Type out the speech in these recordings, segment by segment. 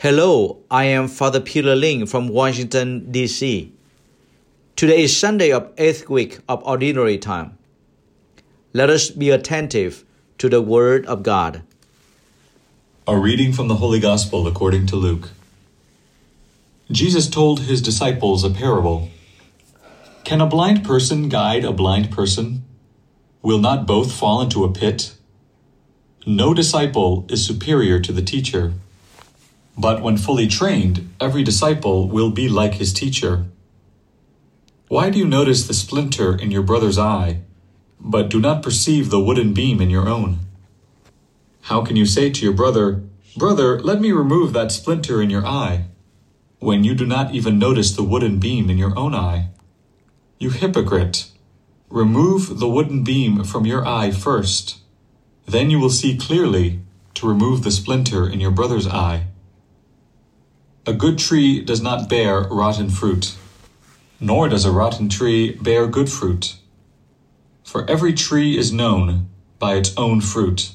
Hello, I am Father Peter Ling from Washington, D.C. Today is Sunday of eighth week of Ordinary Time. Let us be attentive to the Word of God. A reading from the Holy Gospel according to Luke. Jesus told his disciples a parable. Can a blind person guide a blind person? Will not both fall into a pit? No disciple is superior to the teacher. But when fully trained, every disciple will be like his teacher. Why do you notice the splinter in your brother's eye, but do not perceive the wooden beam in your own? How can you say to your brother, Brother, let me remove that splinter in your eye, when you do not even notice the wooden beam in your own eye? You hypocrite! Remove the wooden beam from your eye first. Then you will see clearly to remove the splinter in your brother's eye. A good tree does not bear rotten fruit, nor does a rotten tree bear good fruit. For every tree is known by its own fruit.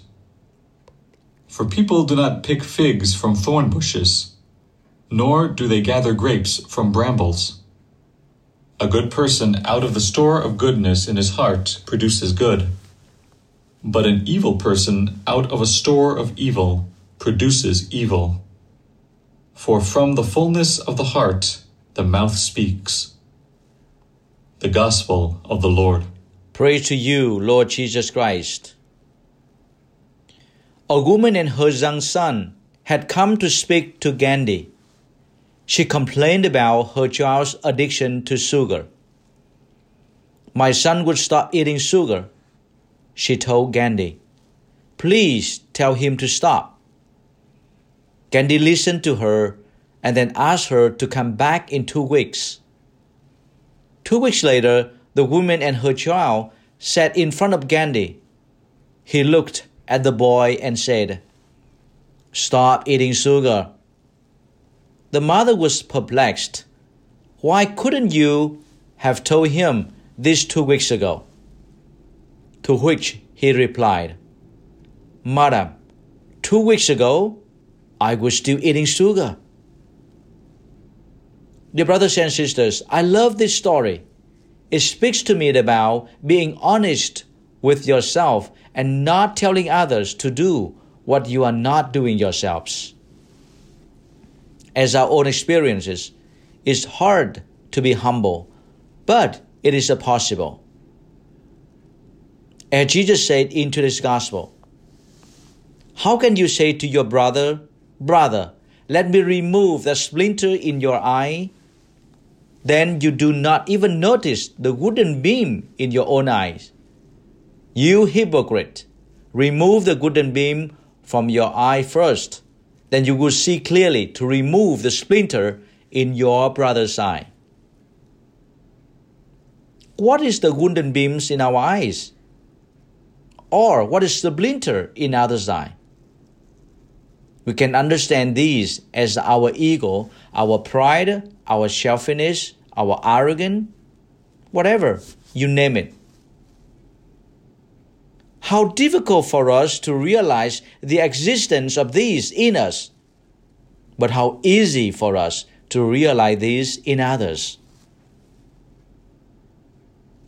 For people do not pick figs from thorn bushes, nor do they gather grapes from brambles. A good person out of the store of goodness in his heart produces good, but an evil person out of a store of evil produces evil. For from the fullness of the heart the mouth speaks. The Gospel of the Lord. Praise to you, Lord Jesus Christ. A woman and her young son had come to speak to Gandhi. She complained about her child's addiction to sugar. My son would stop eating sugar, she told Gandhi. Please tell him to stop. Gandhi listened to her and then asked her to come back in two weeks. Two weeks later, the woman and her child sat in front of Gandhi. He looked at the boy and said, Stop eating sugar. The mother was perplexed. Why couldn't you have told him this two weeks ago? To which he replied, Madam, two weeks ago I was still eating sugar. Dear brothers and sisters, I love this story. It speaks to me about being honest with yourself and not telling others to do what you are not doing yourselves. As our own experiences, it's hard to be humble, but it is possible. As Jesus said in today's gospel, how can you say to your brother, Brother, let me remove the splinter in your eye. Then you do not even notice the wooden beam in your own eyes. You hypocrite, remove the wooden beam from your eye first. Then you will see clearly to remove the splinter in your brother's eye. What is the wooden beams in our eyes? Or what is the splinter in others' eye? We can understand these as our ego, our pride, our selfishness, our arrogance, whatever, you name it. How difficult for us to realize the existence of these in us, but how easy for us to realize these in others.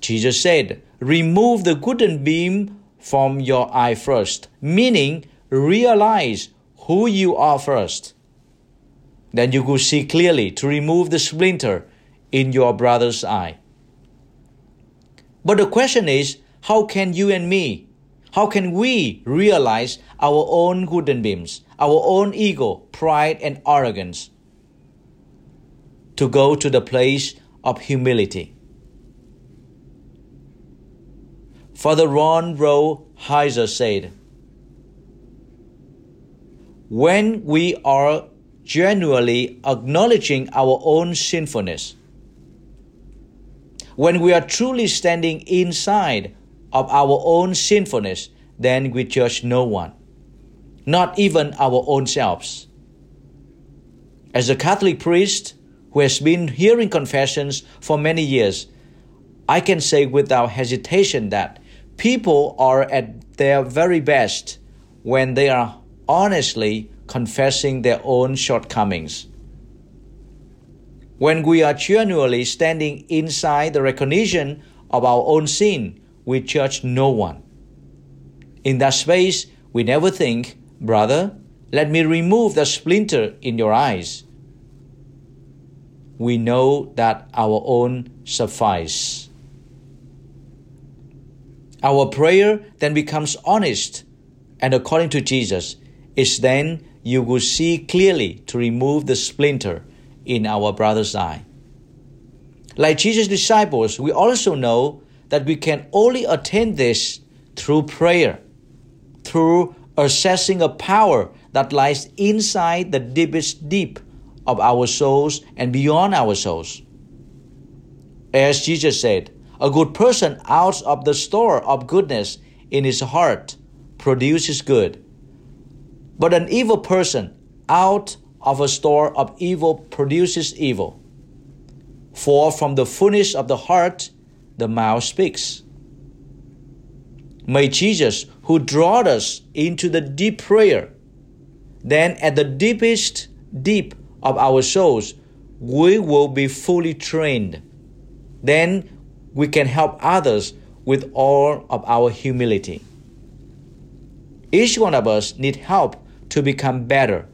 Jesus said, Remove the wooden beam from your eye first, meaning realize who you are first. Then you will see clearly to remove the splinter in your brother's eye. But the question is how can you and me, how can we realize our own wooden beams, our own ego, pride, and arrogance? To go to the place of humility. Father Ron Rowe Heiser said, when we are genuinely acknowledging our own sinfulness, when we are truly standing inside of our own sinfulness, then we judge no one, not even our own selves. As a Catholic priest who has been hearing confessions for many years, I can say without hesitation that people are at their very best when they are honestly confessing their own shortcomings. When we are genuinely standing inside the recognition of our own sin, we judge no one. In that space, we never think, Brother, let me remove the splinter in your eyes. We know that our own suffice. Our prayer then becomes honest, and according to Jesus, is then you will see clearly to remove the splinter in our brother's eye. Like Jesus' disciples, we also know that we can only attain this through prayer, through assessing a power that lies inside the deepest deep of our souls and beyond our souls. As Jesus said, a good person out of the store of goodness in his heart produces good. But an evil person out of a store of evil produces evil. For from the fullness of the heart the mouth speaks. May Jesus, who drawed us into the deep prayer, then at the deepest deep of our souls, we will be fully trained. Then we can help others with all of our humility. Each one of us need help to become better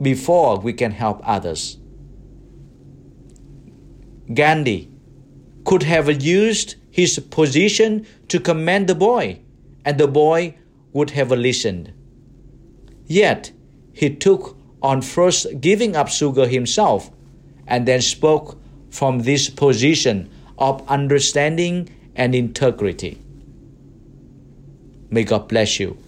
before we can help others. Gandhi could have used his position to command the boy, and the boy would have listened. Yet he took on first giving up sugar himself and then spoke from this position of understanding and integrity. May God bless you.